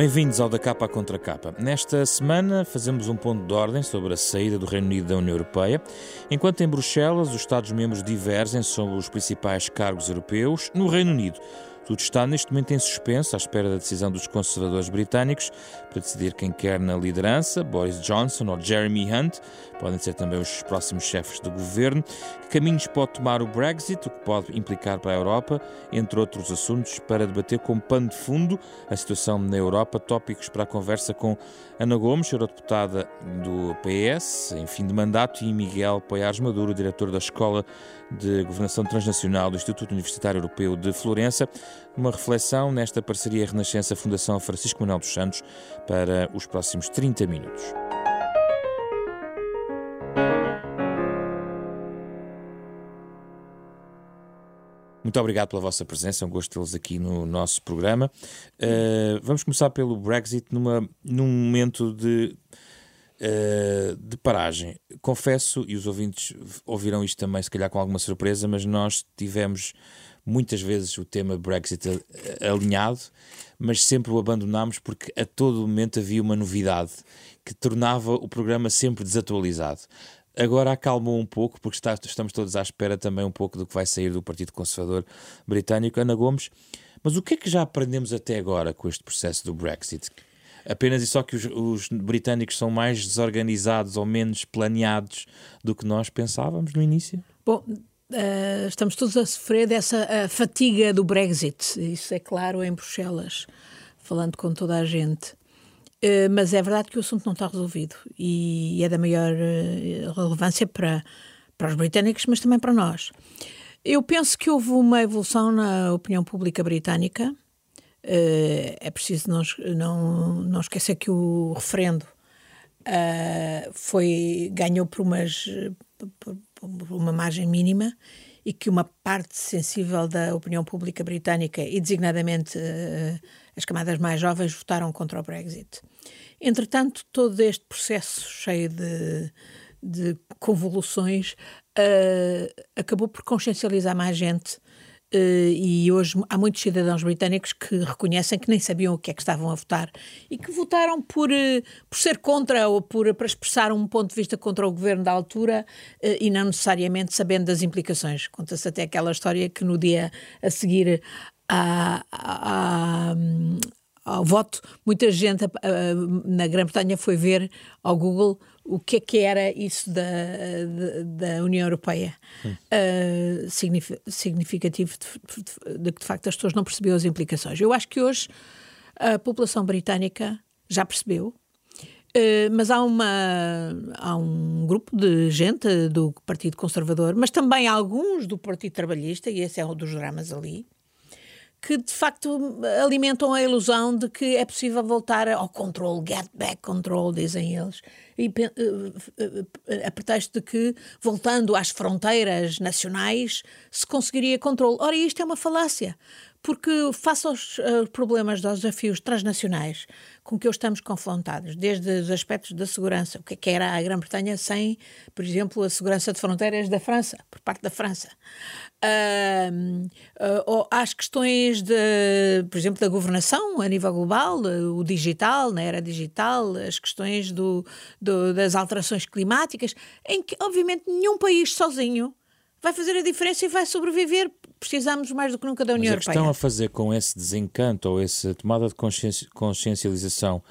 Bem-vindos ao Da Capa Contra Capa. Nesta semana fazemos um ponto de ordem sobre a saída do Reino Unido da União Europeia. Enquanto em Bruxelas os Estados-membros divergem sobre os principais cargos europeus, no Reino Unido tudo está neste momento em suspenso, à espera da decisão dos conservadores britânicos para decidir quem quer na liderança, Boris Johnson ou Jeremy Hunt, podem ser também os próximos chefes de governo. Que caminhos pode tomar o Brexit, o que pode implicar para a Europa, entre outros assuntos, para debater como pano de fundo a situação na Europa, tópicos para a conversa com Ana Gomes, eurodeputada do PS, em fim de mandato, e Miguel Poiares Maduro, diretor da Escola de Governação Transnacional do Instituto Universitário Europeu de Florença uma reflexão nesta parceria Renascença Fundação Francisco Manuel dos Santos para os próximos 30 minutos. Muito obrigado pela vossa presença, é um gosto tê-los aqui no nosso programa. Uh, vamos começar pelo Brexit numa, num momento de, uh, de paragem. Confesso, e os ouvintes ouvirão isto também, se calhar com alguma surpresa, mas nós tivemos muitas vezes o tema Brexit alinhado, mas sempre o abandonámos porque a todo momento havia uma novidade que tornava o programa sempre desatualizado. Agora acalmou um pouco, porque está, estamos todos à espera também um pouco do que vai sair do Partido Conservador Britânico. Ana Gomes, mas o que é que já aprendemos até agora com este processo do Brexit? Apenas e só que os, os, britânicos são mais desorganizados ou menos planeados do que nós pensávamos no início? Bom, Uh, estamos todos a sofrer dessa uh, fatiga do Brexit, isso é claro em Bruxelas, falando com toda a gente. Uh, mas é verdade que o assunto não está resolvido e é da maior relevância para, para os britânicos, mas também para nós. Eu penso que houve uma evolução na opinião pública britânica. é preciso não, não, não esquecer que o referendo foi, ganhou por umas. Por uma margem mínima e que uma parte sensível da opinião pública britânica e designadamente uh, as camadas mais jovens votaram contra o Brexit. Entretanto, todo este processo cheio de, de convoluções uh, acabou por consciencializar mais gente e hoje há muitos cidadãos britânicos que reconhecem que nem sabiam o que é que estavam a votar e que votaram por, uh, por ser contra ou por, para expressar um ponto de vista contra o governo da altura uh, e não necessariamente sabendo das implicações. Conta-se até aquela história que no dia a seguir a, a, a ao voto, muita gente na Grã-Bretanha foi ver ao Google o que é que era isso da, da, da União Europeia. Hum. Uh, significativo de, de, de, que, de facto, as pessoas não percebiam as implicações. Eu acho que hoje a população britânica já percebeu, uh, mas há, uma, há um grupo de gente do Partido Conservador, mas também alguns do Partido Trabalhista, e esse é um dos dramas ali, que de facto alimentam a ilusão de que é possível voltar ao controle, get back control, dizem eles, e, uh, a pretexto de que, voltando às fronteiras nacionais, se conseguiria controle. Ora, isto é uma falácia, porque face aos uh, problemas dos desafios transnacionais com que hoje estamos confrontados, desde os aspectos da segurança, o que, é que era a Grã-Bretanha sem, por exemplo, a segurança de fronteiras da França, por parte da França, uh, uh, às questões, de, por exemplo, da governação a nível global, o digital, na era digital, as questões do, do, das alterações climáticas, em que, obviamente, nenhum país sozinho vai fazer a diferença e vai sobreviver. Precisamos mais do que nunca da União Europeia. Mas a questão a fazer com esse desencanto ou essa tomada de consciencialização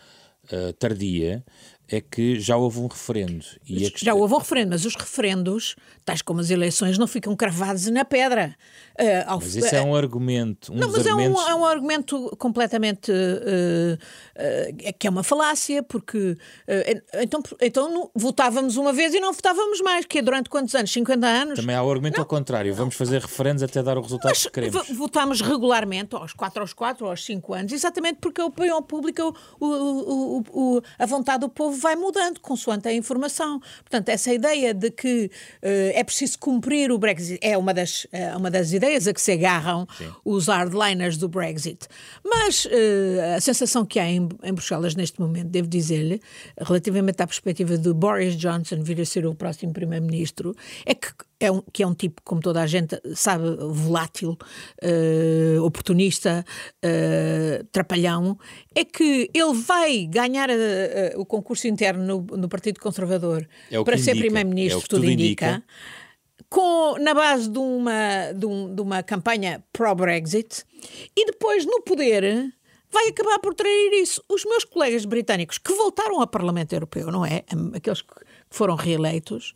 uh, tardia é que já houve um referendo. E Já houve um referendo, mas os referendos, tais como as eleições, não ficam cravados na pedra. Uh, ao... Mas isso é um argumento. Um não, mas argumentos... é, um, é um argumento completamente. Uh, uh, que é uma falácia, porque. então, então votávamos uma vez e não votávamos mais, que é durante quantos anos? 50 anos? Também há o argumento não. ao contrário. Vamos fazer referendos até dar o resultado mas que queremos. Votámos regularmente, aos 4 aos 4, aos 5 anos, exatamente porque a opinião pública, o, o, o, a vontade do povo vai mudando consoante a informação. Portanto, essa ideia de que uh, é preciso cumprir o Brexit é uma das, uh, uma das ideias a que se agarram Sim. os hardliners do Brexit. Mas uh, a sensação que há em, em Bruxelas neste momento, devo dizer-lhe, relativamente à perspectiva de Boris Johnson vir a ser o próximo primeiro-ministro, é que é um, que é um tipo, como toda a gente sabe, volátil, uh, oportunista, uh, trapalhão, é que ele vai ganhar o concurso interno no, no Partido Conservador é para ser primeiro-ministro, é tudo, tudo indica. indica. Com, na base de uma, de, um, de uma campanha pró-Brexit e depois no poder vai acabar por trair isso. Os meus colegas britânicos que voltaram ao Parlamento Europeu, não é? Aqueles que foram reeleitos,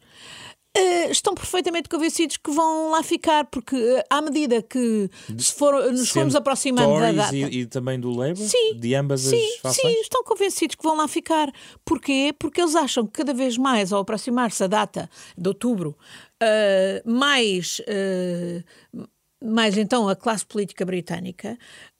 Uh, estão perfeitamente convencidos que vão lá ficar, porque uh, à medida que se for, nos formos aproximando da data. E, e, também do Labour? Sim, de ambas sim, as fações? Sim, estão convencidos que vão lá ficar. Porquê? Porque eles acham que cada vez mais, ao aproximar-se a data de outubro, uh, mais mas então a classe política britânica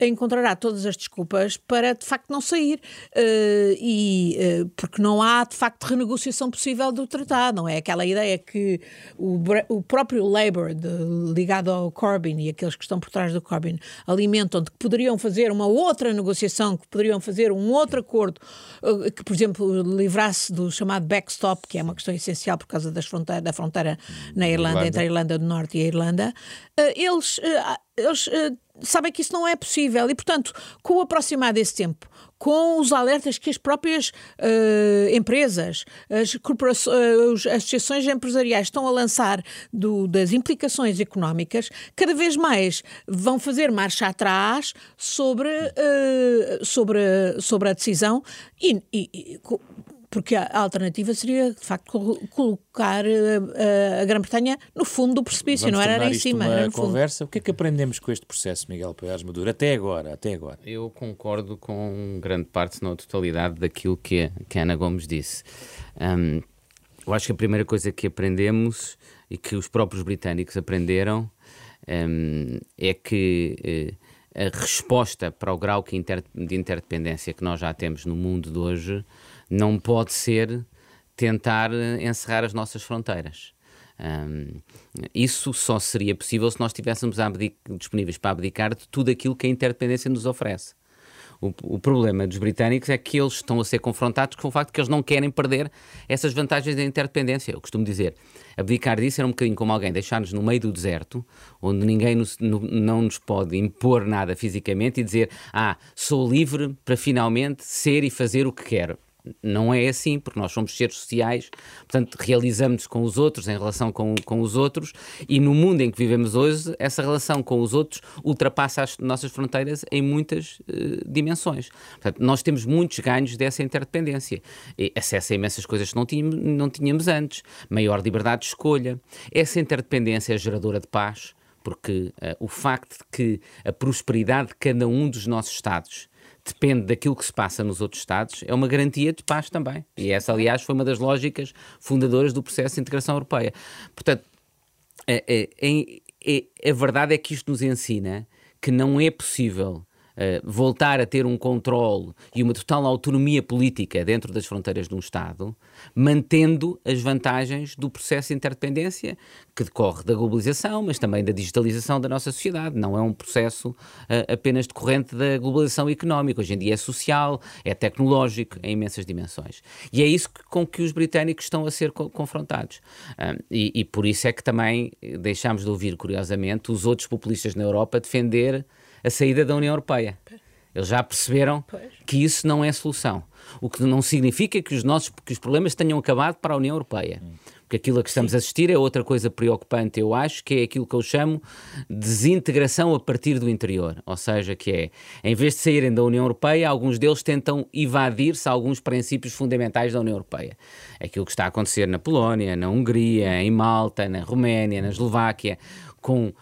encontrará todas as desculpas para de facto não sair. Uh, e uh, porque não há de facto renegociação possível do tratado não é? Aquela ideia que o, o próprio Labour de, ligado ao Corbyn e aqueles que estão por trás do Corbyn alimentam de que poderiam fazer uma outra negociação que poderiam fazer um outro acordo uh, que por exemplo livrasse do chamado backstop que é uma questão essencial por causa das fronteira, da fronteira na Irlanda, Irlanda, entre a Irlanda do Norte e a Irlanda. Eles eles, eh, eh, sabem que isso não é possível. E, portanto, com o aproximar desse tempo, com os alertas que as próprias uh, empresas, as corporações, as associações empresariais estão a lançar do, das implicações económicas, cada vez mais vão fazer marcha atrás sobre, uh, sobre, sobre a decisão e, e, porque a alternativa seria, de facto, colocar uh, a Grã-Bretanha no fundo do precipício, Vamos não era em cima. Uma conversa. O que é que aprendemos com este processo, Miguel Paiás Maduro, até agora? Até agora? Eu concordo com grande parte, se não a totalidade, daquilo que, que a Ana Gomes disse. Um, eu acho que a primeira coisa que aprendemos e que os próprios britânicos aprenderam um, é que uh, a resposta para o grau de interdependência que nós já temos no mundo de hoje não pode ser tentar encerrar as nossas fronteiras. Um, isso só seria possível se nós estivéssemos disponíveis para abdicar de tudo aquilo que a interdependência nos oferece. O, o, problema dos britânicos é que eles estão a ser confrontados com o facto de que eles não querem perder essas vantagens da interdependência. Eu costumo dizer, abdicar disso era um bocadinho como alguém deixar-nos no meio do deserto, onde ninguém nos, no, não nos pode impor nada fisicamente e dizer, ah, sou livre para finalmente ser e fazer o que quero não é assim, porque nós somos seres sociais, portanto, realizamos com os outros em relação com, com os outros, e no mundo em que vivemos hoje, essa relação com os outros ultrapassa as nossas fronteiras em muitas uh, dimensões. Portanto, nós temos muitos ganhos dessa interdependência. E acesso a imensas coisas que não tínhamos, não tínhamos antes, maior liberdade de escolha. Essa interdependência é geradora de paz, porque uh, o facto de que a prosperidade de cada um dos nossos Estados depende daquilo que se passa nos outros Estados, é uma garantia de paz também. E essa, aliás, foi uma das lógicas fundadoras do processo de integração europeia. Portanto, é, é, é, a verdade é que isto nos ensina que não é possível voltar a ter um controle e uma total autonomia política dentro das fronteiras de um Estado, mantendo as vantagens do processo de interdependência que decorre da globalização, mas também da digitalização da nossa sociedade. Não é um processo uh, apenas decorrente da globalização económica. Hoje em dia é social, é tecnológico, em imensas dimensões. E é isso que, com que os britânicos estão a ser co confrontados. E, e por isso é que também deixámos de ouvir, curiosamente, os outros populistas na Europa defender a saída da União Europeia. Eles já perceberam pois. que isso não é solução. O que não significa que os nossos que os problemas tenham acabado para a União Europeia. Porque aquilo a que estamos Sim. a assistir é outra coisa preocupante, eu acho, que é aquilo que eu chamo de desintegração a partir do interior. Ou seja, que é, em vez de saírem da União Europeia, alguns deles tentam evadir-se a alguns princípios fundamentais da União Europeia. Aquilo que está a acontecer na Polónia, na Hungria, em Malta, na Roménia, na Eslováquia, com uh, uh,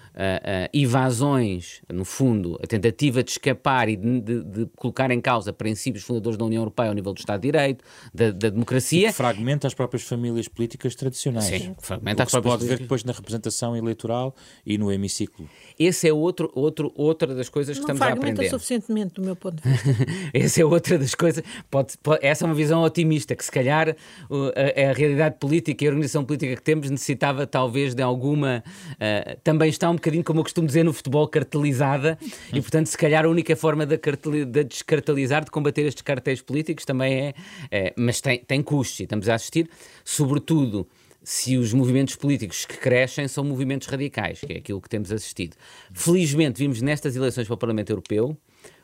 evasões, no fundo, a tentativa de escapar e de, de, de, colocar em causa princípios fundadores da União Europeia ao nível do Estado de Direito, da, da democracia. E fragmenta as próprias famílias políticas tradicionais. Sim, fragmenta as próprias se pode ver depois na representação eleitoral e no hemiciclo. Esse é outro, outro, outra das coisas que Não estamos a aprender. suficientemente, do meu ponto de vista. Essa é outra das coisas. Pode, pode, essa é uma visão otimista, que se calhar a, a, realidade política e a organização política que temos necessitava talvez de alguma. Uh, também está um bocadinho, como eu costumo dizer, no futebol, cartelizada, e portanto, se calhar a única forma de, de descartelizar, de combater estes cartéis políticos também é. é mas tem, tem custos, e estamos a assistir, sobretudo se os movimentos políticos que crescem são movimentos radicais, que é aquilo que temos assistido. Felizmente, vimos nestas eleições para o Parlamento Europeu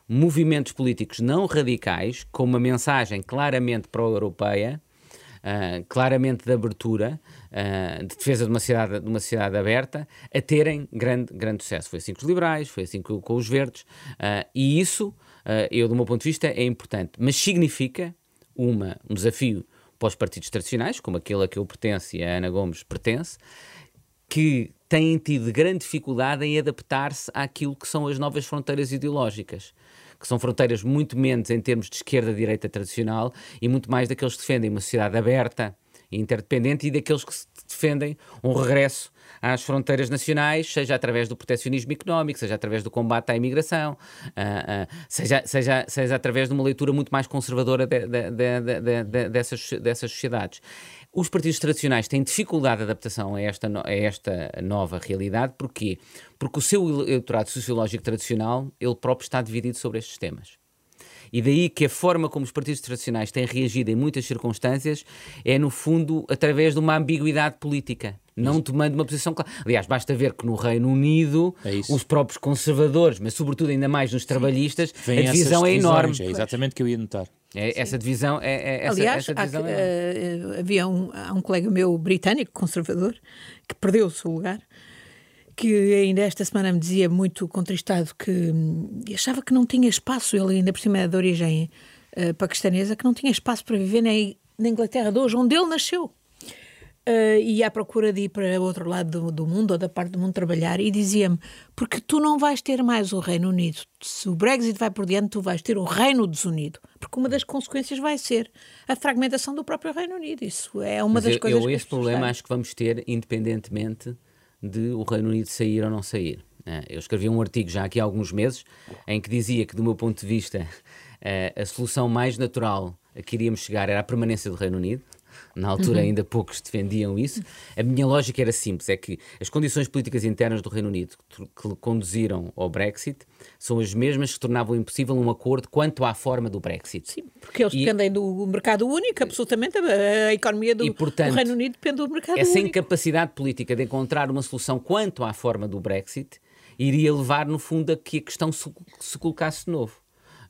movimentos políticos não radicais, com uma mensagem claramente pró-europeia, uh, claramente de abertura, uh, de defesa de uma, cidade, de uma cidade aberta, a terem grande, grande sucesso. Foi assim com os liberais, foi assim com, com os verdes, uh, e isso, eu, do meu ponto de vista, é importante, mas significa uma, um desafio para os partidos tradicionais, como aquele a que eu pertenço e a Ana Gomes pertence, que têm tido grande dificuldade em adaptar-se àquilo que são as novas fronteiras ideológicas que são fronteiras muito menos em termos de esquerda-direita tradicional e muito mais daqueles que defendem uma sociedade aberta e interdependente e daqueles que defendem um regresso às fronteiras nacionais, seja através do proteccionismo económico, seja através do combate à imigração, uh, uh, seja, seja, seja através de uma leitura muito mais conservadora de, de, de, dessas, dessas sociedades. Os partidos tradicionais têm dificuldade de adaptação a esta, a esta nova realidade. Porquê? Porque o seu eleitorado sociológico tradicional, ele próprio está dividido sobre estes temas. E daí que a forma como os partidos tradicionais têm reagido em muitas circunstâncias é, no fundo, através de uma ambiguidade política não tomando uma posição clara. Aliás, basta ver que no Reino Unido é os próprios conservadores, mas sobretudo ainda mais nos trabalhistas, Vem a divisão é enorme. É exatamente o que eu ia notar. É, essa divisão é. é essa, Aliás, essa divisão há, é... uh, havia um, um colega meu britânico, conservador, que perdeu o seu lugar, que ainda esta semana me dizia muito contristado que hum, achava que não tinha espaço, ele ainda por cima é de origem uh, paquistanesa, que não tinha espaço para viver na, na Inglaterra de hoje, onde ele nasceu uh, ia à procura de ir para o outro lado do, do mundo ou da parte do mundo trabalhar e dizia-me: porque tu não vais ter mais o Reino Unido. Se o Brexit vai por diante, tu vais ter o Reino desunido. Porque uma das consequências vai ser a fragmentação do próprio Reino Unido. Isso é uma Mas das eu, coisas eu que. esse problema acho que vamos ter independentemente de o Reino Unido sair ou não sair. Eh, eu escrevi um artigo já aqui há alguns meses em que dizia que, do meu ponto de vista, eh, a solução mais natural a que iríamos chegar era a permanência do Reino Unido. Na altura uhum. ainda poucos defendiam isso. A minha lógica era simples: é que as condições políticas internas do Reino Unido que conduziram ao Brexit são as mesmas que tornavam impossível um acordo quanto à forma do Brexit. Sim, porque eles e, dependem do mercado único, absolutamente. A, economia do, e, portanto, do Reino Unido depende do mercado essa único. Essa incapacidade política de encontrar uma solução quanto à forma do Brexit iria levar, no fundo, a que a questão se, se colocasse de novo.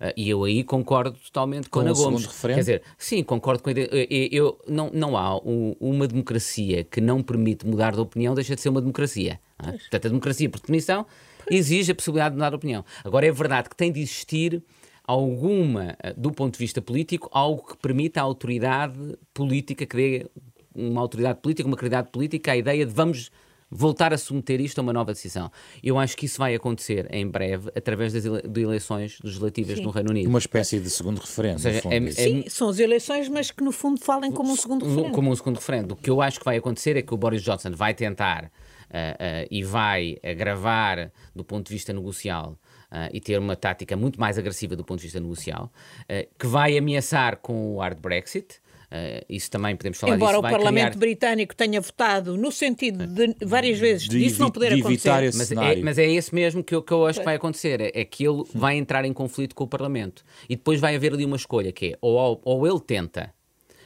Uh, e eu aí concordo totalmente com, com Ana Gomes. Quer dizer, sim, concordo com a ideia. Eu, eu, não, não há um, uma democracia que não permite mudar de opinião, deixa de ser uma democracia. É? Portanto, a democracia, por definição, exige a possibilidade de mudar de opinião. Agora, é verdade que tem de existir alguma, ah, do ponto de vista político, algo que permita à autoridade política, que dê uma autoridade política, uma credibilidade política, a ideia de vamos voltar a submeter isto a uma nova decisão. Eu acho que isso vai acontecer em breve através das ele de eleições legislativas Sim. no Reino Unido. Uma espécie de segundo referendo. Seja, é, é, Sim, são as eleições, mas que no fundo falem como um segundo referendo. Como um segundo referendo. O que eu acho que vai acontecer é que o Boris Johnson vai tentar uh, uh, e vai agravar do ponto de vista negocial Uh, e ter uma tática muito mais agressiva do ponto de vista negocial, uh, que vai ameaçar com o hard Brexit, Uh, isso também podemos falar Embora disso. o Parlamento criar... Britânico tenha votado no sentido de várias vezes de disso não poder acontecer. Mas é, mas é esse mesmo que eu, que eu acho que vai acontecer: é, é que ele vai entrar em conflito com o Parlamento. E depois vai haver ali uma escolha que é ou, ou ele tenta,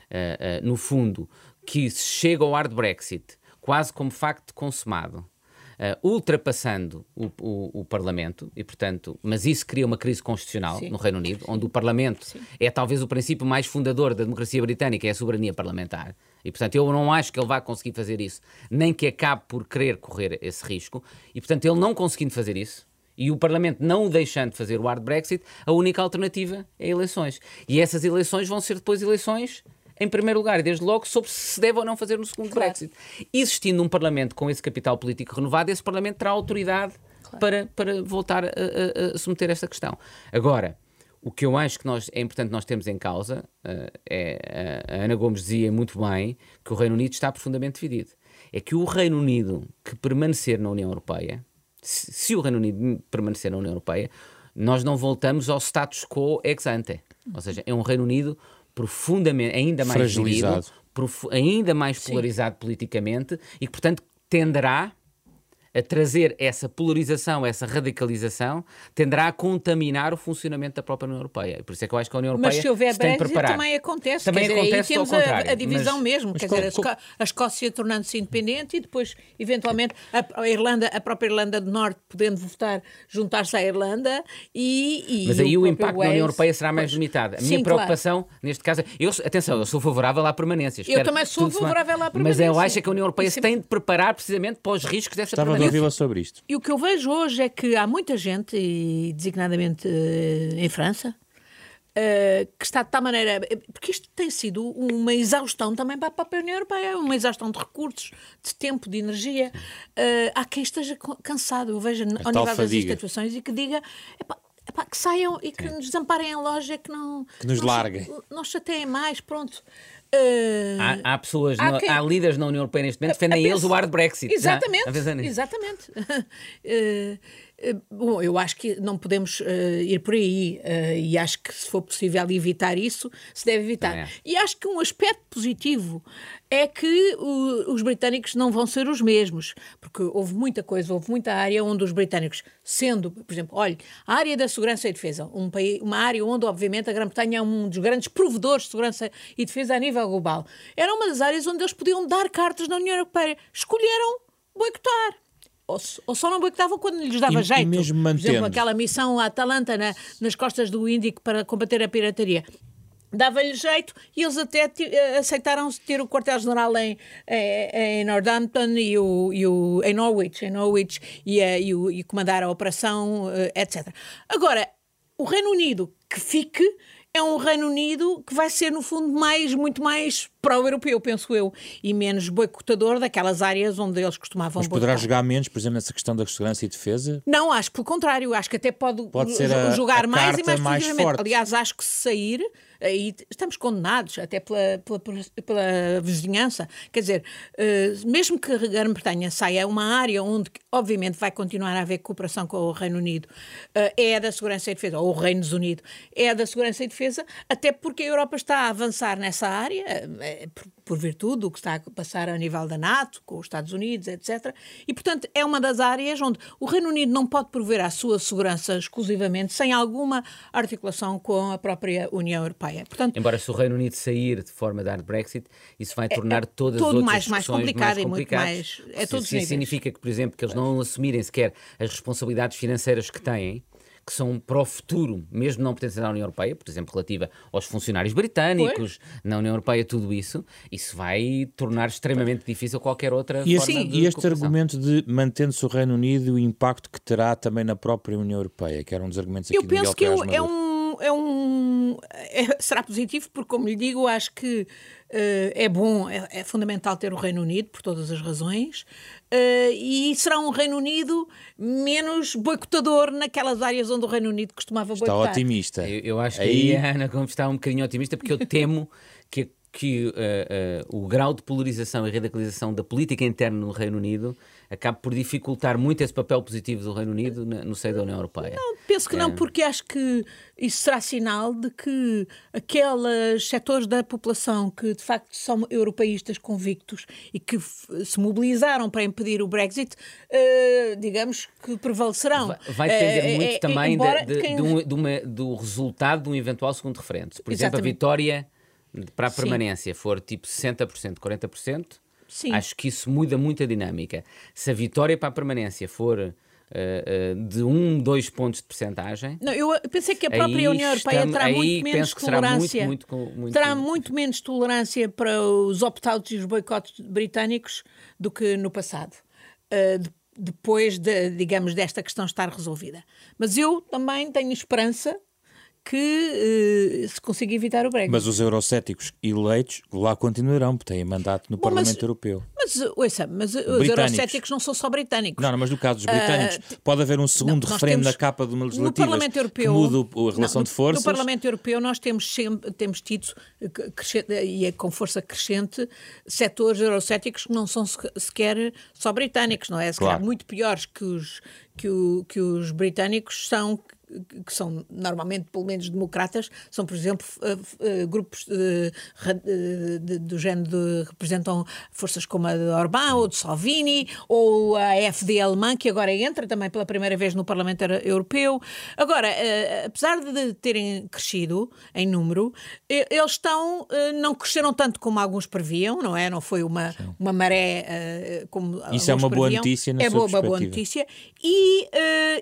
uh, uh, no fundo, que se chega ao hard Brexit quase como facto consumado uh, ultrapassando o, o, o, Parlamento, e portanto, mas isso cria uma crise constitucional Sim. no Reino Unido, onde o Parlamento Sim. é talvez o princípio mais fundador da democracia britânica, é a soberania parlamentar. E portanto, eu não acho que ele vá conseguir fazer isso, nem que acabe por querer correr esse risco, e portanto, ele não conseguindo fazer isso, e o Parlamento não o deixando de fazer o hard Brexit, a única alternativa é eleições. E essas eleições vão ser depois eleições em primeiro lugar, e desde logo, sobre se deve ou não fazer um segundo Claro. Brexit. Existindo um Parlamento com esse capital político renovado, esse Parlamento terá autoridade para, para voltar a, a- a submeter esta questão. Agora, o que eu acho que nós, é importante nós termos em causa eh, é, eh, a Ana Gomes dizia muito bem que o Reino Unido está profundamente dividido. É que o Reino Unido que permanecer na União Europeia, se, se o Reino Unido permanecer na União Europeia, nós não voltamos ao status quo ex ante. Ou seja, é um Reino Unido profundamente, ainda mais Fragilizado. dividido, profu- ainda mais polarizado politicamente e que, portanto, tenderá a trazer essa polarização, essa radicalização, tenderá a contaminar o funcionamento da própria União Europeia. Por isso é que eu acho que a União Europeia Mas se houver se tem de Brexit preparar. também acontece. Também quer dizer, acontece aí temos a- a, divisão mas- mesmo. Quer qual- dizer, a, qual- Esco- a Escócia tornando-se independente e depois, eventualmente, a, a Irlanda, a própria Irlanda do Norte podendo votar, juntar-se à Irlanda e. e Mas aí o, próprio impacto na Wales. União Europeia será mais Pois. limitado. A Sim, minha claro. preocupação, neste caso, é- eu, atenção, eu sou favorável à permanência. Espero também sou favorável à Mas permanência. eu acho que a União Europeia se tem de preparar precisamente para os riscos dessa Gostava de permanência. ouvi-la sobre isto. E o que eu vejo hoje é que há muita gente, e designadamente eh, em França, eh, que está de tal maneira. Porque isto tem sido uma exaustão também para a própria União Europeia, uma exaustão de recursos, de tempo, de energia. Eh, há quem esteja cansado, eu vejo ao nível das instituições e que diga. "Epá, epá, que saiam e que nos desamparem a loja, que não. Que nos não- larguem. Não chateiem mais, pronto. Eh, Há, há pessoas, Há quem- há líderes na União Europeia neste momento que defendem a eles o hard Brexit. já, Exatamente, nisso. exatamente. Eh, bom, eu acho que não podemos eh, ir por aí eh, e acho que se for possível evitar isso, se deve evitar. Acho. E acho que um aspecto positivo é que o- os britânicos não vão ser os mesmos, porque houve muita coisa, houve muita área onde os britânicos, sendo, por exemplo, olha, a área da segurança e defesa, um país, uma área onde, obviamente, a Grã-Bretanha é um dos grandes provedores de segurança e defesa a nível global, era uma das áreas onde eles podiam dar cartas na União Europeia. Escolheram boicotar. Ou, só não boicotavam quando lhes dava E- e jeito. mesmo Por exemplo, mantendo. aquela missão Atalanta na- nas costas do Índico para combater a pirataria. Dava-lhe jeito e eles até eh, aceitaram ter o quartel-general em, em, em Northampton e, o, e o, em Norwich, em Norwich e, a- e, e comandar a operação, eh, etc. Agora, o Reino Unido que fique é um Reino Unido que vai ser, no fundo, mais, muito mais pró-europeu, penso eu, e menos boicotador daquelas áreas onde eles costumavam Mas poderá boicotar. jogar menos, por exemplo, nessa questão da segurança e defesa? Não, acho que pelo contrário, acho que até pode, Pode ser jo- a- jogar a mais e mais mais forte. Aliás, acho que se sair, aí estamos condenados, até pela, pela, pela vizinhança. Quer dizer, eh, mesmo que a Grã-Bretanha saia, é uma área onde, obviamente, vai continuar a haver cooperação com o Reino Unido, eh, é da segurança e defesa, ou o Reino Unido, é da segurança e defesa, até porque a Europa está a avançar nessa área, eh, por, por virtude do que está a passar a nível da NATO, com os Estados Unidos, etc. E, portanto, é uma das áreas onde o Reino Unido não pode prover a sua segurança exclusivamente sem alguma articulação com a própria União Europeia. Portanto, Embora se o Reino Unido sair de forma de hard Brexit, isso vai tornar todas as outras mais- mais complicado e muito complicadas. mais- é Se- todos os se significa que, por exemplo, que eles não assumirem sequer as responsabilidades financeiras que têm, que são para o futuro, mesmo não pertencendo à União Europeia, por exemplo, relativa aos funcionários britânicos, na União Europeia, tudo isso, isso vai tornar extremamente difícil qualquer outra E, forma assim, de e este cooperação. argumento de mantendo-se o Reino Unido e o impacto que terá também na própria União Europeia, que era um dos argumentos aqui Eu penso que eu- Carrasco é Maduro. Um, é um é- será positivo porque, como lhe digo, acho que eh, é bom, é, é fundamental ter o Reino Unido por todas as razões eh, e será um Reino Unido menos boicotador naquelas áreas onde o Reino Unido costumava Está boicotar. otimista. Eu, eu acho que Aí- aí a Ana Gomes está um bocadinho otimista porque eu temo que, que eh, eh, o grau de polarização e radicalização da política interna no Reino Unido acabe por dificultar muito esse papel positivo do Reino Unido na- no seio da União Europeia. Penso que não, porque acho que isso será sinal de que aqueles setores da população que de facto são europeístas convictos e que se mobilizaram para impedir o Brexit, eh, digamos que prevalecerão. Vai, vai depender Eh, muito eh, também de- de- quem- de um- uma- do resultado de um eventual segundo referendo. Por exemplo, a Exatamente. vitória para a Sim. permanência for tipo 60%, 40%, Sim. acho que isso muda muito a dinâmica. Se a vitória para a permanência for eh, eh, de um, dois pontos de percentagem, Não, eu pensei que a própria Aí União Europeia estamos- terá muito menos será muito, tolerância. muito, muito- terá muito menos tolerância para os opt-outs e os boicotes britânicos do que no passado. Uh, de- depois, de, digamos, desta questão estar resolvida. Mas eu também tenho esperança que uh, se consiga evitar o Brexit. Mas os eurocéticos eleitos lá continuarão, porque têm mandato no Bom, Parlamento mas, Europeu. Mas, ouça, mas os eurocéticos não são só britânicos. Não, não, mas no caso dos britânicos, uh, pode haver um segundo não, referendo temos, na capa de uma legislativa que muda a relação não, de forças. No Parlamento Europeu nós temos, sempre, temos tido, e é com força crescente, setores eurocéticos que não são sequer só britânicos, não é? Se claro. calhar muito piores que os, que, o, que os britânicos são que são normalmente, pelo menos, democratas, são, por exemplo, uh, uh, grupos uh, de, do género de, representam forças como a de Orbán ou de Salvini, ou a AfD alemã, que agora entra também pela primeira vez no Parlamento Europeu. Agora, apesar de terem crescido em número, eles estão, não cresceram tanto como alguns previam, não é? Não foi uma, uma maré como Isso é uma previam. boa notícia, na É boa, uma boa notícia. E,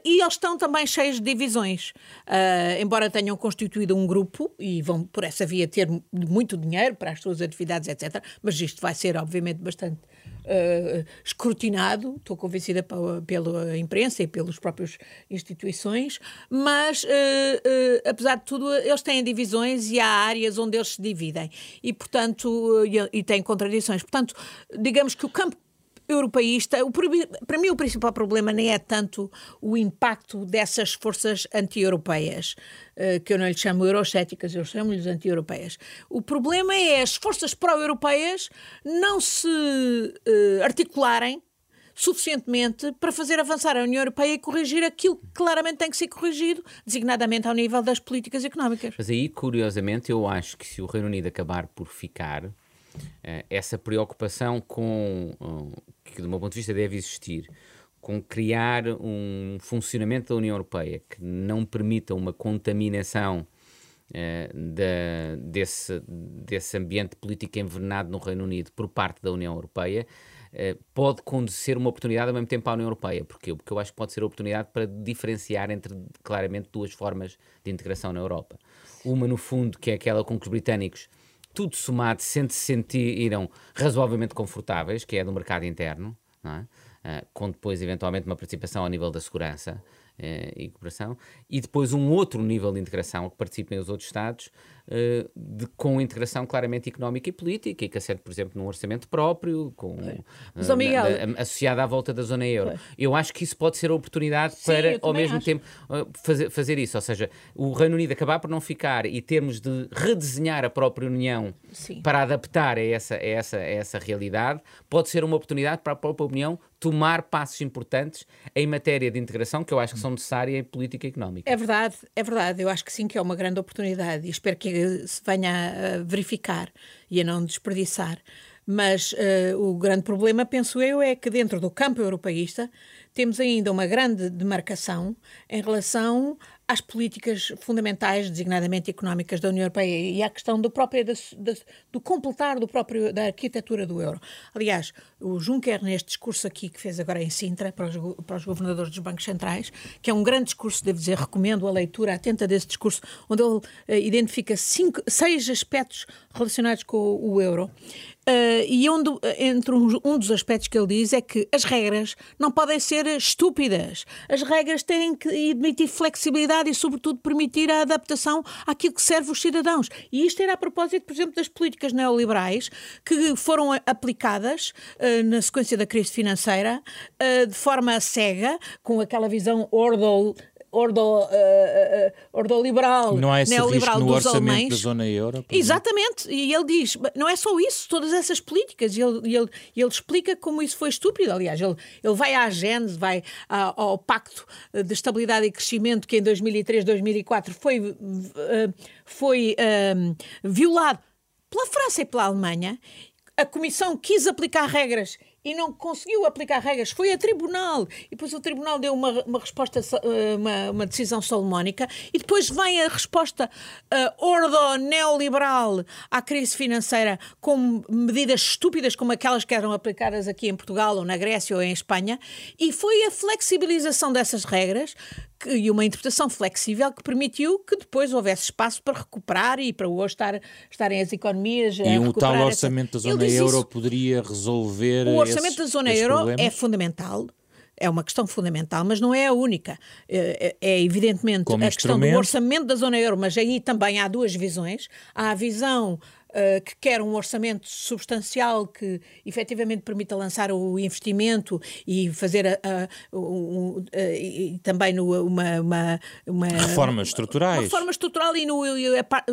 e eles estão também cheios de divisões Uh, embora tenham constituído um grupo e vão por essa via ter muito dinheiro para as suas atividades, etc. Mas isto vai ser, obviamente, bastante uh, escrutinado, estou convencida pela, pela, imprensa e pelas próprias instituições, mas, uh, apesar de tudo, eles têm divisões e há áreas onde eles se dividem e, portanto, e, e têm contradições. Portanto, digamos que o campo europeísta, o, para mim o principal problema nem é tanto o impacto dessas forças anti-europeias, eh, que eu não lhes chamo eurocéticas, eu chamo-lhes anti-europeias. O problema é as forças pró-europeias não se uh, articularem suficientemente para fazer avançar a União Europeia e corrigir aquilo que claramente tem que ser corrigido, designadamente ao nível das políticas económicas. Mas aí, curiosamente, eu acho que se o Reino Unido acabar por ficar, eh, essa preocupação com, que do meu ponto de vista deve existir, com criar um funcionamento da União Europeia que não permita uma contaminação uh, da, desse, desse ambiente político envenenado no Reino Unido por parte da União Europeia, uh, pode conduzir uma oportunidade ao mesmo tempo à União Europeia. Porquê? Porque eu acho que pode ser a oportunidade para diferenciar entre claramente duas formas de integração na Europa. Uma, no fundo, que é aquela com que os britânicos tudo somado, se sentiram razoavelmente confortáveis, que é do mercado interno, é? uh, com depois, eventualmente, uma participação ao nível da segurança uh, e cooperação, e depois um outro nível de integração que participem os outros Estados, eh, de, com integração claramente económica e política, e que assente, por exemplo, num orçamento próprio, com, Mas, uh, Miguel, na, associada à volta da zona euro. Eu acho que isso pode ser a oportunidade Sim, para, ao mesmo acho. tempo, uh, fazer, fazer isso. Ou seja, o Reino Unido acabar por não ficar e termos de redesenhar a própria União Sim. para adaptar a essa, a, essa, a essa realidade, pode ser uma oportunidade para a própria União tomar passos importantes em matéria de integração que eu acho que são necessárias em política económica. É verdade, é verdade. Eu acho que sim, que é uma grande oportunidade e espero que se venha a verificar e a não desperdiçar. Mas uh, o grande problema, penso eu, é que dentro do campo europeísta temos ainda uma grande demarcação em relação às políticas fundamentais, designadamente económicas da União Europeia e à questão do próprio do completar do próprio da arquitetura do euro. Aliás, o Juncker neste discurso aqui que fez agora em Sintra para os, para os governadores dos bancos centrais, que é um grande discurso, devo dizer, recomendo a leitura atenta desse discurso, onde ele uh, identifica cinco, seis aspectos relacionados com o, o euro. Uh, e onde, entre um, um, dos aspectos que ele diz é que as regras não podem ser estúpidas. As regras têm que admitir flexibilidade e, sobretudo, permitir a adaptação àquilo que serve os cidadãos. E isto era a propósito, por exemplo, das políticas neoliberais que foram aplicadas uh, na sequência da crise financeira uh, de forma cega, com aquela visão ordo ordo, uh, uh, ordoliberal, não há esse neoliberal no dos alemães. da zona euro. Exatamente, e ele diz, não é só isso, todas essas políticas, e ele, ele, ele explica como isso foi estúpido, aliás, ele, ele vai à Gênese, vai ao, ao Pacto de Estabilidade e Crescimento, que em 2003, 2004 foi, foi violado pela França e pela Alemanha, a Comissão quis aplicar regras e não conseguiu aplicar regras, foi a tribunal. E depois o tribunal deu uma, uma resposta, eh, uma, uma decisão salomónica, e depois vem a resposta uh, ordo-neoliberal à crise financeira com medidas estúpidas como aquelas que eram aplicadas aqui em Portugal, ou na Grécia, ou em Espanha, e foi a flexibilização dessas regras que, e uma interpretação flexível que permitiu que depois houvesse espaço para recuperar e para hoje estar, estarem as economias. E um tal orçamento essa... da zona euro poderia resolver. O orçamento esse, da zona euro problema? é fundamental é uma questão fundamental, mas não é a única. É, é, é evidentemente Como a questão do orçamento da zona euro, mas aí também há duas visões. Há a visão uh, que quer um orçamento substancial que efetivamente permita lançar o investimento e fazer a, a, uh, e também no, uma, uma, uma, reformas estruturais. Uma reforma estrutural e no,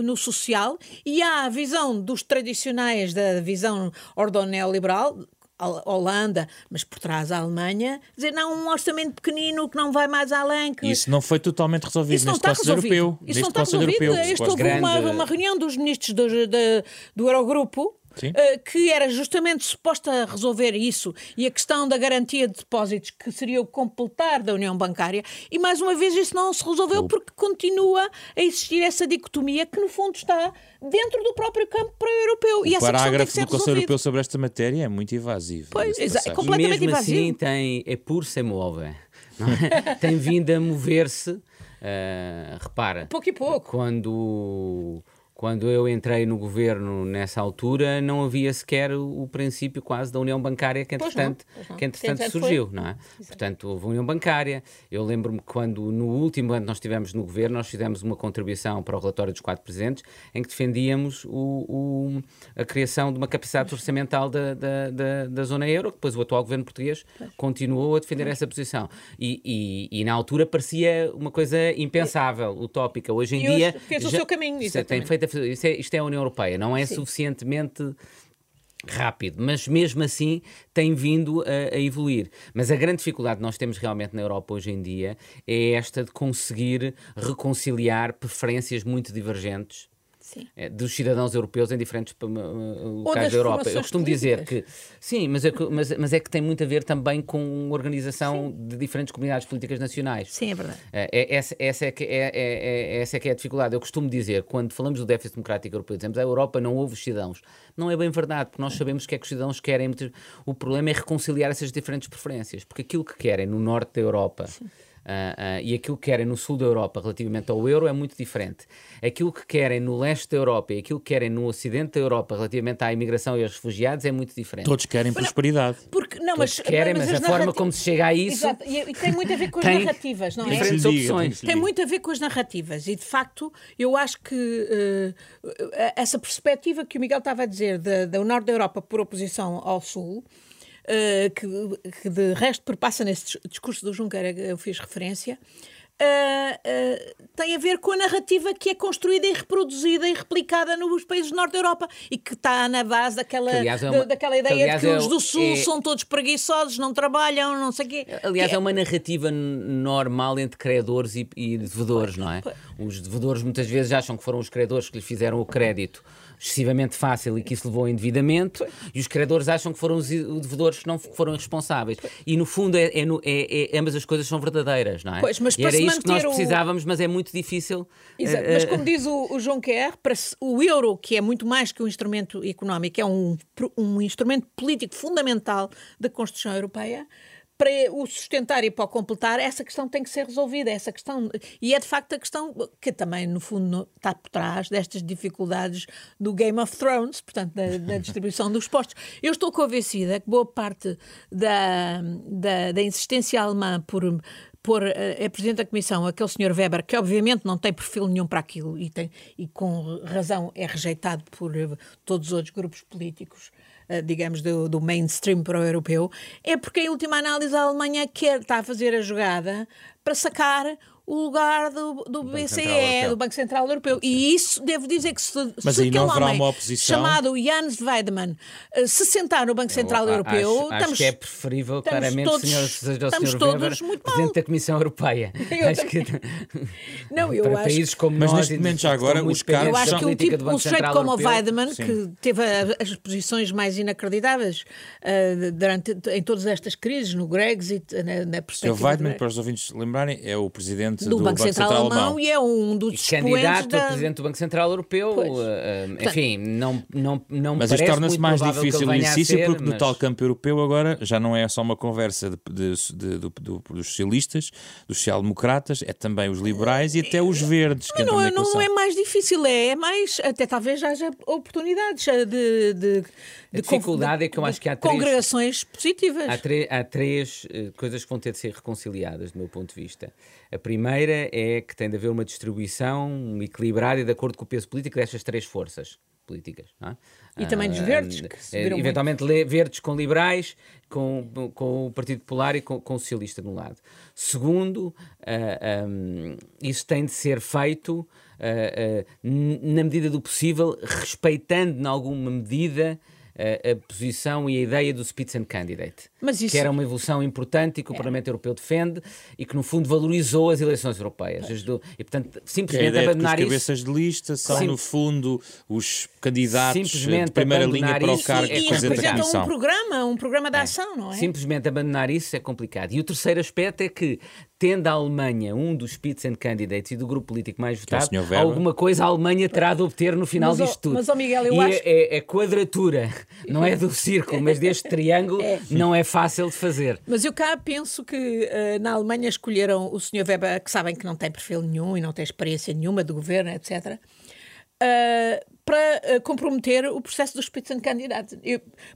no social. E há a visão dos tradicionais da visão ordoneoliberal, Holanda, mas por trás a Alemanha, dizer não, um orçamento pequenino que não vai mais além. Que... Isso não foi totalmente resolvido Isso neste Conselho Europeu. Isso não está resolvido. Europeu, Este houve grande... uma, uma reunião dos ministros do, do, do Eurogrupo uh, que era justamente suposta resolver isso e a questão da garantia de depósitos, que seria o completar da União Bancária, e mais uma vez isso não se resolveu porque continua a existir essa dicotomia que, no fundo, está dentro do próprio campo para-europeu. O e parágrafo do Conselho Europeu sobre esta matéria é muito invasivo. Pois, é completamente e mesmo invasivo. assim tem, é por se move. É? tem vindo a mover-se. Uh, repara, pouco e pouco. Quando quando eu entrei no governo nessa altura, não havia sequer o, o princípio quase da União Bancária que entretanto, Que entretanto surgiu, não é? Exato. Portanto, houve União Bancária. Eu lembro-me quando no último ano que nós estivemos no governo, nós fizemos uma contribuição para o relatório dos quatro presidentes em que defendíamos o, o, a criação de uma capacidade orçamental da, da, da, da, zona euro, que depois o atual governo português pois. continuou a defender pois. essa posição. E, e, e, na altura parecia uma coisa impensável, utópica. Hoje em e dia. Fez o seu caminho, exatamente. tem feito isto é, isto é a União Europeia, não é Sim. suficientemente rápido, mas mesmo assim tem vindo a, a, evoluir. Mas a grande dificuldade que nós temos realmente na Europa hoje em dia é esta de conseguir reconciliar preferências muito divergentes. É, dos cidadãos europeus em diferentes uh, locais da Europa. Eu costumo políticas. dizer que sim, mas é, mas, mas é que tem muito a ver também com organização sim. de diferentes comunidades políticas nacionais. Sim, é verdade. É, é essa, essa, é que é, é, é, essa é que é a dificuldade. Eu costumo dizer, quando falamos do déficit democrático europeu, dizemos a Europa não ouve os cidadãos. Não é bem verdade, porque nós sabemos o que é que os cidadãos querem. O problema é reconciliar essas diferentes preferências, porque aquilo que querem no norte da Europa. Sim Uh, uh, e aquilo que querem no sul da Europa relativamente ao euro é muito diferente. Aquilo que querem no leste da Europa e aquilo que querem no ocidente da Europa relativamente à imigração e aos refugiados é muito diferente. Todos querem prosperidade. Porque, não, Todos mas, querem, mas, mas a forma como se chega a isso. Exato. E, e tem muito a ver com as narrativas, não é? Diferentes opções. Tem muito a ver com as narrativas. E de facto, eu acho que uh, essa perspectiva que o Miguel estava a dizer do norte da Europa por oposição ao sul uh, que, que, de resto perpassa nesse discurso do Juncker a que eu fiz referência, Uh, uh, tem a ver com a narrativa que é construída e reproduzida e replicada nos países do Norte da Europa e que está na base daquela, que, é uma, daquela ideia de que é, os do Sul é, são todos preguiçosos, não trabalham, não sei o quê. Aliás, que é uma narrativa normal entre credores e, e devedores, não é? Os devedores muitas vezes acham que foram os credores que lhes fizeram o crédito excessivamente fácil e que isso levou ao endividamento, e os credores acham que foram os devedores que não foram irresponsáveis. E no fundo, é, é, é, é ambas as coisas são verdadeiras, não é? Pois, mas e era isto que nós precisávamos, o... mas é muito difícil. Exato. Uh, mas como diz o, o João Kerr, para o euro, que é muito mais que um instrumento económico, é um, um instrumento político fundamental da construção europeia para o sustentar e para o completar, essa questão tem que ser resolvida. Essa questão, e é de facto a questão que também, no fundo, está por trás destas dificuldades do Game of Thrones, portanto, da, da distribuição dos postos. Eu estou convencida que boa parte da, da, da insistência alemã por pôr é presidente da comissão aquele senhor Weber, que obviamente não tem perfil nenhum para aquilo e, tem, e com razão é rejeitado por eh, todos os outros grupos políticos eh, digamos, do, do mainstream para o europeu, é porque, em última análise, a Alemanha quer, está a fazer a jogada para sacar o lugar do, do BCE, do Banco Central Europeu. E isso, devo dizer que se, Mas se aí não haverá uma oposição. chamado Jans Weidmann eh, se sentar no Banco Central Eu, Europeu... Acho, estamos, acho que é preferível, claramente, todos, senhor, seja o Sr. Weber, Presidente da Comissão Europeia. acho que, não, eu para acho, países como Mas nós, neste momento já agora os cargos... Eu acho que um, tipo, um sujeito como o Weidmann, que teve as posições mais inacreditáveis uh, durante, em todas estas crises, no Brexit, na, na perspectiva... O Weidmann, para os ouvintes lembrarem, é o Presidente presidente do, do Banco, Banco, Central, Central alemão, alemão, e é um dos e candidato da... a presidente do Banco Central Europeu. Uh, enfim, não, não, não Mas isto torna-se mais difícil o exercício porque mas... no tal campo europeu agora já não é só uma conversa de, de, de, dos socialistas, dos social-democratas, é também os liberais e até os verdes. Que não, não, não é mais difícil, é, é mais, até talvez haja oportunidades de, de, a dificuldade é que eu acho que há três, congregações positivas. Há, há três uh, coisas que vão ter de ser reconciliadas, do meu ponto de vista. A primeira é que tem de haver uma distribuição equilibrada de acordo com o peso político destas três forças políticas. É? E uh, também dos verdes, que uh, Eventualmente muito. verdes com liberais, com, com o Partido Popular e com, com o Socialista de um lado. Segundo, um, isso tem de ser feito na medida do possível, respeitando, em alguma medida, a, posição e a ideia do Spitzencandidate, isso... que era uma evolução importante e que o é. Parlamento Europeu defende e que, no fundo, valorizou as eleições europeias. E, portanto, simplesmente abandonar isso... Os cabeças de lista são, Sim. no fundo, os candidatos de primeira linha para o cargo e, da Comissão. um programa, um programa de é. ação, é. não é? Simplesmente abandonar isso é complicado. E o terceiro aspecto é que tendo a Alemanha um dos Spitzenkandidates e do grupo político mais é votado, é alguma coisa a Alemanha terá de obter no final mas, disto tudo. Mas, oh Miguel, eu e acho... é, é, é quadratura, não é do círculo, mas deste triângulo é. não é fácil de fazer. Mas eu cá penso que uh, na Alemanha escolheram o Sr. Weber, que sabem que não tem perfil nenhum e não tem experiência nenhuma do governo, etc., uh, para uh, comprometer o processo do Spitzenkandidaten.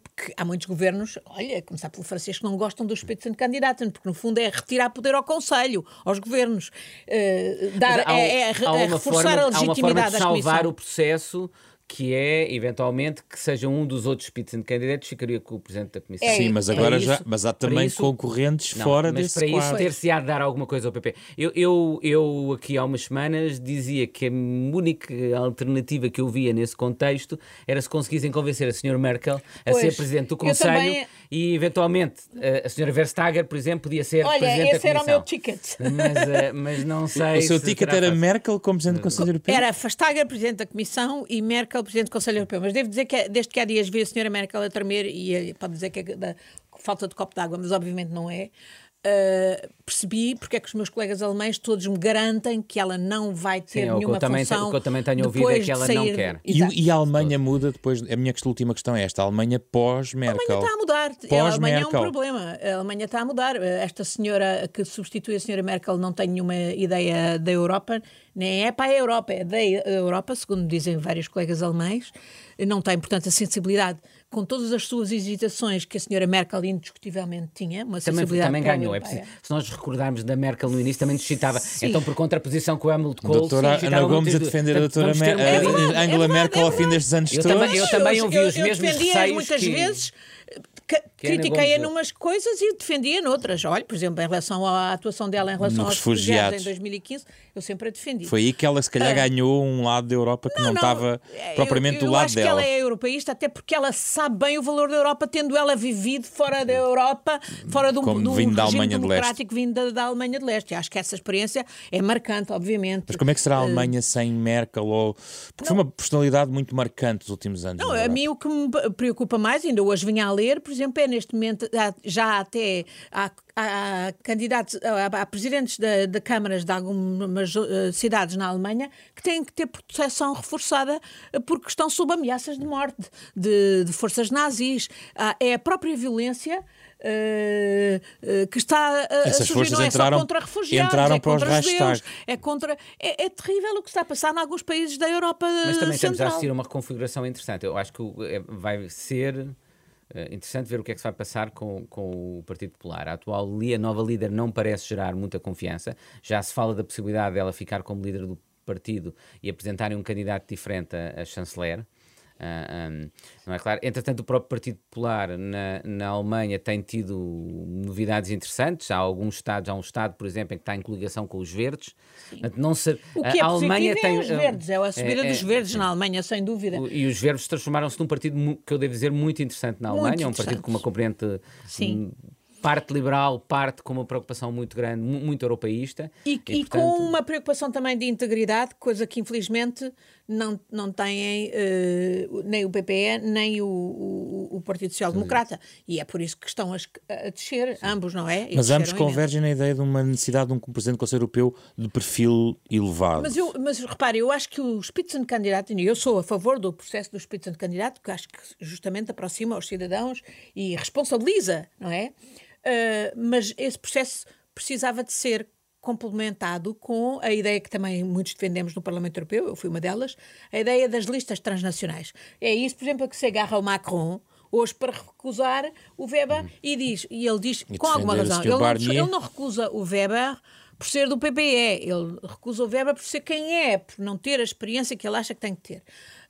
Porque há muitos governos, olha, começar pelo francês, que não gostam do Spitzenkandidaten, porque no fundo é retirar poder ao Conselho, aos governos, uh, dar, há, é, é, é reforçar forma, a legitimidade há uma forma de salvar o processo que é, eventualmente, que seja um dos outros Spitzenkandidatos, ficaria com o Presidente da Comissão. É, Sim, mas é agora é já mas há também isso, concorrentes não, fora mas desse para quadro. isso ter-se-á de dar alguma coisa ao PP. Eu, eu, eu, aqui há umas semanas, dizia que a única alternativa que eu via nesse contexto era se conseguissem convencer a Sra. Merkel a pois, ser Presidente do Conselho também... e, eventualmente, a Sra. Verstager, por exemplo, podia ser Olha, Presidente da Comissão. Olha, esse era o meu ticket. Mas, uh, mas não sei O seu ticket era fácil. Merkel como Presidente do Conselho Europeu? Era Verstager, Presidente da Comissão, e Merkel, Presidente do Conselho Europeu. Mas devo dizer que desde que há dias vi a senhora Merkel a tremer, e eh, pode dizer que é da falta de copo d'água, mas obviamente não é. Uh, percebi porque é que os meus colegas alemães todos me garantem que ela não vai ter Sim, nenhuma o também, função. O que eu também tenho ouvido é que ela sair... não quer. E, e, a Alemanha muda depois. A minha última questão é esta: a Alemanha pós-Merkel. A Alemanha está a mudar. Pós a Alemanha é um problema. A Alemanha está a mudar. Esta senhora que substitui a senhora Merkel não tem nenhuma ideia da Europa, nem é para a Europa, é da Europa, segundo dizem vários colegas alemães. Não tem, portanto, a sensibilidade com todas as suas hesitações que a senhora Merkel indiscutivelmente tinha, uma também, também ganhou. É preciso, se nós recordarmos da Merkel no início, também nos citava. Sim. Então, por contraposição com o Hamilton Kohl... Doutora Ana Gomes a defender a doutora Mer um... é verdade, Angela é Merkel ao fim destes anos eu todos. Também, eu também ouvi os mesmos receios muitas que... vezes critiquei-a numas coisas e defendia noutras. Olha, por exemplo, em relação à atuação dela em relação aos refugiados em 2015, eu sempre a defendi. Foi aí que ela, se calhar, ah. ganhou um lado da Europa que não, não estava propriamente eu, eu do lado dela. Eu acho que ela é europeísta, até porque ela sabe bem o valor da Europa, tendo ela vivido fora da Europa, fora de um, Como um vindo da Alemanha democrático de vindo da, da, Alemanha de Leste. Acho que essa experiência é marcante, obviamente. Mas como é que será a Alemanha uh, sem Merkel? Ou... Porque não, foi uma personalidade muito marcante nos últimos anos. Não, a mim o que me preocupa mais, ainda hoje vinha a ler, por exemplo, é neste momento, já até há, há candidatos, há, presidentes de, de, câmaras de algumas uh, cidades na Alemanha que têm que ter proteção reforçada eh, porque estão sob ameaças de morte de, de forças nazis. Uh, é a própria violência. Uh, uh, que está a, Essas surgir, forças não é entraram, só contra refugiados, entraram é para contra os judeus, é contra... É, é, terrível o que está a passar em alguns países da Europa Mas também Central. estamos a assistir a uma reconfiguração interessante. Eu acho que vai ser Uh, interessante ver o que é que se vai passar com, com o Partido Popular. A atual a nova líder não parece gerar muita confiança. Já se fala da possibilidade dela ficar como líder do partido e apresentarem um candidato diferente a, a chanceler. Uh, ah, um, não é claro? Entretanto, o próprio Partido Popular na, na Alemanha tem tido novidades interessantes. Há alguns estados, há um estado, por exemplo, em que está em coligação com os verdes. Não se, o que é a Alemanha tem é os verdes, é a subida é, dos é, verdes na Alemanha, sem dúvida. E os verdes transformaram-se num partido que eu devo dizer muito interessante na Alemanha, é um partido com uma componente Sim. Hum, parte liberal, parte com uma preocupação muito grande, muito europeísta. E, e, e portanto... com uma preocupação também de integridade, coisa que infelizmente não, não têm uh, nem o PPE nem o, o, o Partido Social Democrata. E é por isso que estão a, a descer, Sim. ambos, não é? E mas ambos convergem na ideia de uma necessidade de um Presidente do Conselho Europeu de perfil elevado. Mas, eu, mas repare, eu acho que o Spitzenkandidat, e eu sou a favor do processo do Spitzenkandidat, porque acho que justamente aproxima os cidadãos e responsabiliza, não é? Uh, mas esse processo precisava de ser complementado com a ideia que também muitos defendemos no Parlamento Europeu, eu fui uma delas, a ideia das listas transnacionais. É isso, por exemplo, que se agarra o Macron hoje para recusar o Weber hum. e diz, e ele diz e com alguma razão, ele não, ele não recusa o Weber por ser do PPE, ele recusa o Weber por ser quem é, por não ter a experiência que ele acha que tem que ter.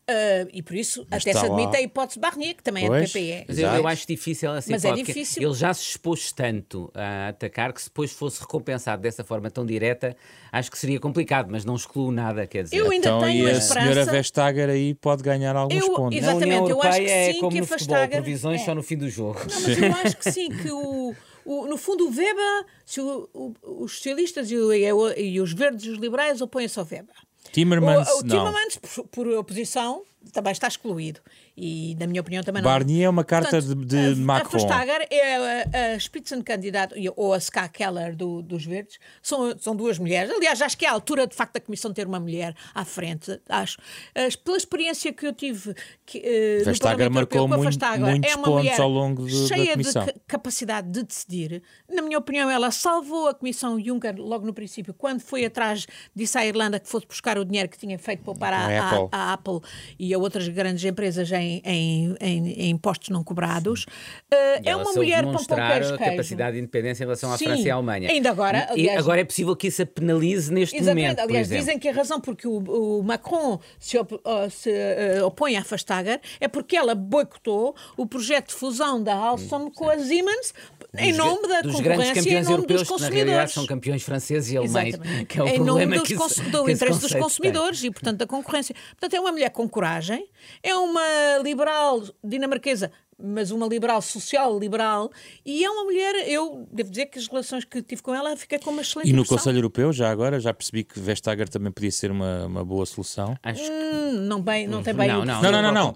Uh, e por isso Mas até se admite lá. a hipótese Barnier, que também pois, é do PPE. Mas eu, eu, acho difícil essa Mas é difícil. Ele já se expôs tanto a atacar que se depois fosse recompensado dessa forma tão direta, acho que seria complicado, mas não excluo nada, quer dizer. Eu ainda então, tenho e a, a senhora Vestager aí pode ganhar alguns eu, pontos. Exatamente, Na União eu acho que sim, é como que no futebol, Vestager, previsões é. só no fim do jogo. Não, mas eu acho que sim, que o, o no fundo o Weber, se o, o, os socialistas e, e, os verdes e os liberais opõem-se ao Weber. Timmermans, o, o Timmermans, por, por, oposição, também está excluído. E, na minha opinião, também não. Barnier é uma carta Portanto, de, de a, Macron. A Verstager é a, a Spitzenkandidat, ou a Ska Keller do, dos Verdes, são, são duas mulheres. Aliás, acho que é a altura, de facto, da Comissão ter uma mulher à frente. Acho. As, pela experiência que eu tive que, uh, Vestager no marcou Europeu, muito, Vestager, muitos é uma pontos ao longo de, cheia de capacidade de decidir. Na minha opinião, ela salvou a Comissão Juncker logo no princípio, quando foi atrás, disse à Irlanda que fosse buscar o dinheiro que tinha feito poupar à, a Apple. À, Apple e a outras grandes empresas em, em, em, em impostos não cobrados. Uh, é uma mulher com pouco a capacidade de independência em relação à Sim, França e à Alemanha. Ainda agora. Aliás, e agora é possível que isso a penalize neste exatamente, momento. Aliás, dizem que a razão porque o, o Macron se, op, se uh, opõe à Fastager é porque ela boicotou o projeto de fusão da Alstom hum, com a Siemens em nome da dos grandes campeões europeus, que na realidade são campeões franceses e alemães, Exatamente. que é o em problema nome que dos, isso, do que interesse dos consumidores tem. e, portanto, da concorrência. Portanto, é uma mulher com coragem, é uma liberal dinamarquesa mas uma liberal social liberal. E é uma mulher eu devo dizer que as relações que tive com ela fiquei com uma excelente e no impressão. Conselho Europeu já agora já percebi que Vestager também podia ser uma, uma boa solução. Acho que... hum, não bem não tem bem não não não, não, não, não.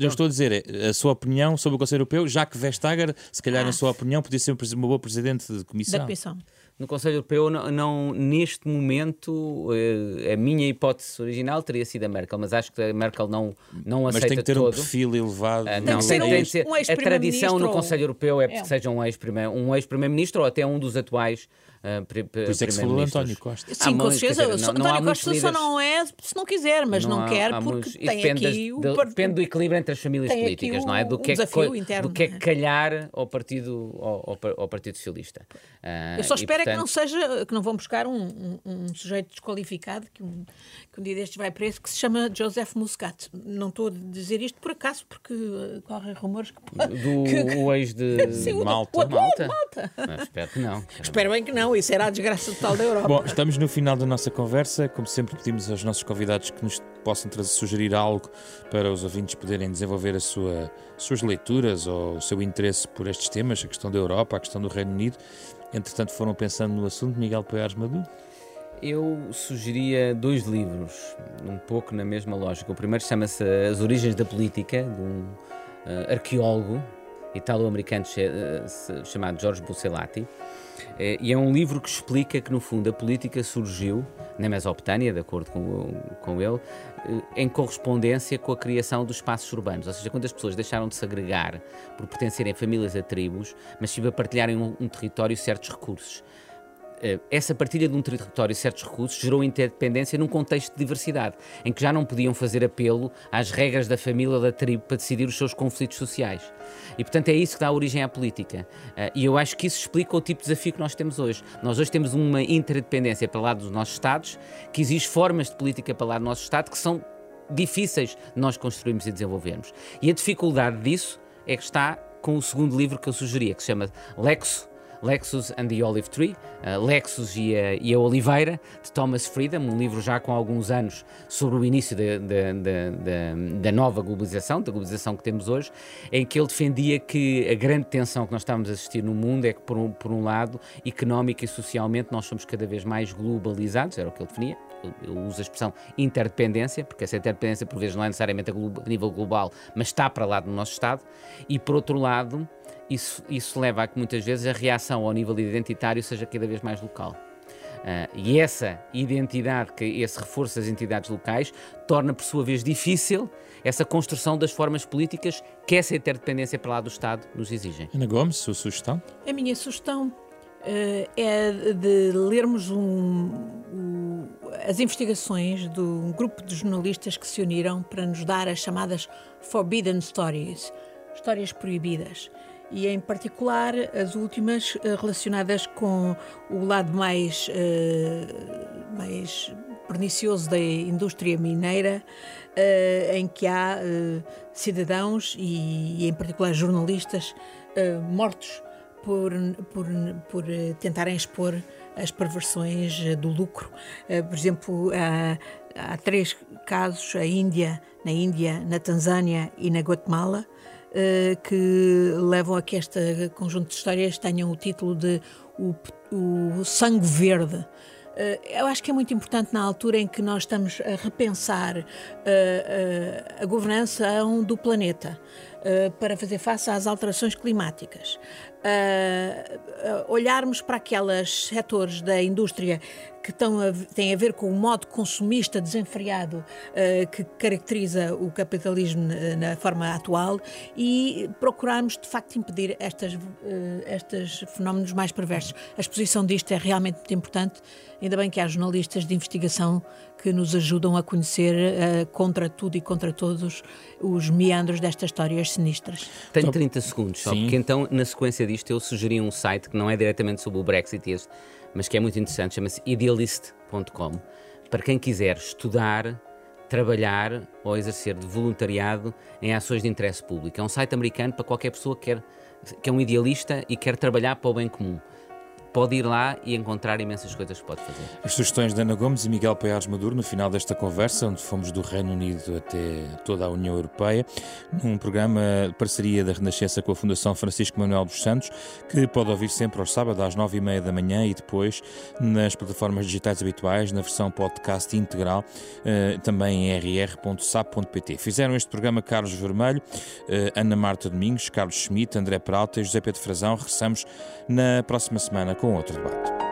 eu estou a dizer a sua opinião sobre o Conselho Europeu já que Vestager se calhar ah. na sua opinião podia ser uma boa presidente de comissão. da comissão no Conselho Europeu, não, não, neste momento, eh, a minha hipótese original teria sido a Merkel, mas acho que a Merkel não, não aceita Mas tem que ter todo. um perfil elevado. Uh, não, tem, tem, que ser, um a tradição no Conselho Europeu é que é. seja um ex-primeiro-ministro um ex ou até um dos atuais Uh, Por isso é que se falou António Costa. Sim, com certeza. António Costa só não é se não quiser, mas não, não quer porque tem depende aqui o... depende do equilíbrio entre as famílias políticas, não é? Do que, é que, interno, do que é que calhar ao Partido, ao, ao Partido Socialista. Uh, Eu só espero portanto... é que não seja, que não vão buscar um, um, um sujeito desqualificado que um, que um dia destes vai preso, que se chama Joseph Muscat. Não estou a dizer isto por acaso, porque uh, correm rumores que... Do que, o ex de Sim, Malta. O, Malta. Malta. Não, espero que não. Espero bem que não, isso era a desgraça total da Europa. Bom, estamos no final da nossa conversa. Como sempre, pedimos aos nossos convidados que nos possam trazer, sugerir algo para os ouvintes poderem desenvolver as sua, suas leituras ou o seu interesse por estes temas, a questão da Europa, a questão do Reino Unido. Entretanto, foram pensando no assunto, Miguel Poiares Maduro? Eu sugeria dois livros, um pouco na mesma lógica. O primeiro chama-se As Origens da Política, de um uh, arqueólogo italo-americano uh, chamado Jorge Bucellati. Uh, e é um livro que explica que, no fundo, a política surgiu na Mesopotâmia, de acordo com, com ele, em correspondência com a criação dos espaços urbanos. Ou seja, quando as pessoas deixaram de se agregar por pertencerem a famílias a tribos, mas sim a partilharem um, um território certos recursos. Eh, essa partilha de um território e certos recursos gerou interdependência num contexto de diversidade, em que já não podiam fazer apelo às regras da família ou da tribo para decidir os seus conflitos sociais. E, portanto, é isso que dá origem à política. Eh, e eu acho que isso explica o tipo de desafio que nós temos hoje. Nós hoje temos uma interdependência para lá dos nossos Estados, que exige formas de política para lá do nosso Estado que são difíceis de nós construirmos e desenvolvermos. E a dificuldade disso é que está com o segundo livro que eu sugeria, que se chama Lexo Lexus and the Olive Tree, uh, Lexus e a, e a, Oliveira, de Thomas Friedman, um livro já com alguns anos sobre o início da nova globalização, da globalização que temos hoje, em que ele defendia que a grande tensão que nós estamos a assistir no mundo é que, por um, por um lado, económica e socialmente, nós somos cada vez mais globalizados, era o que ele definia, eu uso a expressão interdependência, porque essa interdependência por vezes não é necessariamente a, nível global, mas está para lá do nosso Estado, e por outro lado, isso, isso leva a que muitas vezes a reação ao nível identitário seja cada vez mais local. Uh, e essa identidade, que esse reforço das entidades locais, torna por sua vez difícil essa construção das formas políticas que essa interdependência para lá do Estado nos exigem. Ana Gomes, sua sugestão? A minha sugestão uh, é de lermos um, um, as investigações de um grupo de jornalistas que se uniram para nos dar as chamadas Forbidden Stories, histórias proibidas e em particular as últimas eh, relacionadas com o lado mais, uh, mais pernicioso da indústria mineira, uh, em que há cidadãos e, em particular jornalistas mortos por, por, por tentarem expor as perversões do lucro. por exemplo, há, há três casos, a Índia, na Índia, na Tanzânia e na Guatemala, que levam a que este conjunto de histórias tenham o título de O, o Sangue Verde. Uh, eu acho que é muito importante na altura em que nós estamos a repensar uh, a governança do planeta para fazer face às alterações climáticas. olharmos para aqueles setores da indústria que estão a, têm a ver com o modo consumista desenfreado uh, que caracteriza o capitalismo na forma atual e procurarmos de facto impedir estas, uh, estes fenómenos mais perversos. A exposição disto é realmente muito importante, ainda bem que há jornalistas de investigação que nos ajudam a conhecer uh, contra tudo e contra todos os meandros destas histórias sinistras. Tenho 30 segundos, só porque então, na sequência disto, eu sugeri um site que não é diretamente sobre o Brexit, este, mas que é muito interessante, chama-se idealist.com, para quem quiser estudar, trabalhar ou exercer de voluntariado em ações de interesse público. É um site americano para qualquer pessoa que, quer, que é um idealista e quer trabalhar para o bem comum pode ir lá e encontrar imensas coisas que pode fazer. As sugestões de Ana Gomes e Miguel Paiares Maduro no final desta conversa, onde fomos do Reino Unido até toda a União Europeia, num programa de parceria da Renascença com a Fundação Francisco Manuel dos Santos, que pode ouvir sempre aos sábados às nove e meia da manhã e depois nas plataformas digitais habituais, na versão podcast integral, eh, também em rr.sap.pt. Fizeram este programa Carlos Vermelho, eh, Ana Marta Domingos, Carlos Schmidt, André Peralta e José Pedro Frazão. Regressamos na próxima semana com com outro debate.